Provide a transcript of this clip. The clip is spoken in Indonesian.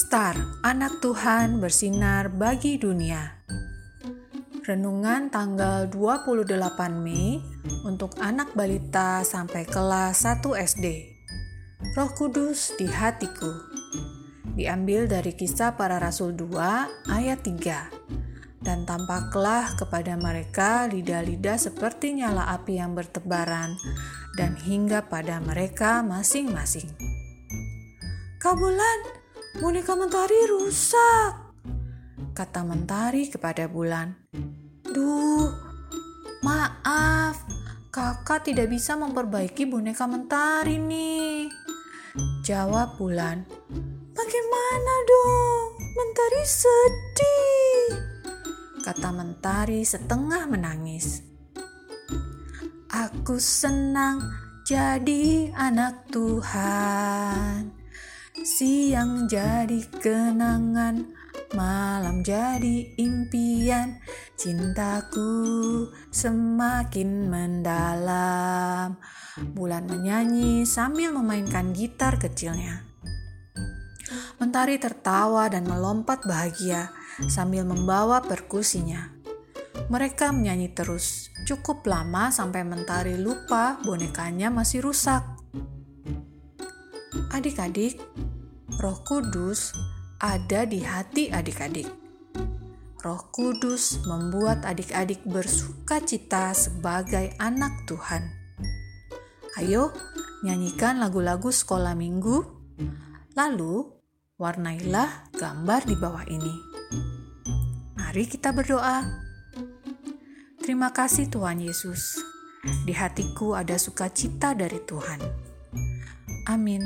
Star, anak Tuhan bersinar bagi dunia. Renungan tanggal 28 Mei untuk anak balita sampai kelas 1 SD. Roh Kudus di hatiku. Diambil dari kisah para rasul 2 ayat 3. Dan tampaklah kepada mereka lidah-lidah seperti nyala api yang bertebaran dan hingga pada mereka masing-masing. Kabulan, boneka mentari rusak, kata mentari kepada bulan. Duh, maaf, kakak tidak bisa memperbaiki boneka mentari nih. Jawab bulan. Bagaimana dong? Mentari sedih. Kata mentari setengah menangis. Aku senang jadi anak Tuhan. Siang jadi kenangan, malam jadi impian. Cintaku semakin mendalam. Bulan menyanyi sambil memainkan gitar kecilnya. Mentari tertawa dan melompat bahagia sambil membawa perkusinya. Mereka menyanyi terus, cukup lama sampai Mentari lupa bonekanya masih rusak. Adik-adik, Roh Kudus ada di hati adik-adik. Roh Kudus membuat adik-adik bersuka cita sebagai anak Tuhan. Ayo, nyanyikan lagu-lagu sekolah minggu, lalu warnailah gambar di bawah ini. Mari kita berdoa. Terima kasih Tuhan Yesus. Di hatiku ada sukacita dari Tuhan. Amin.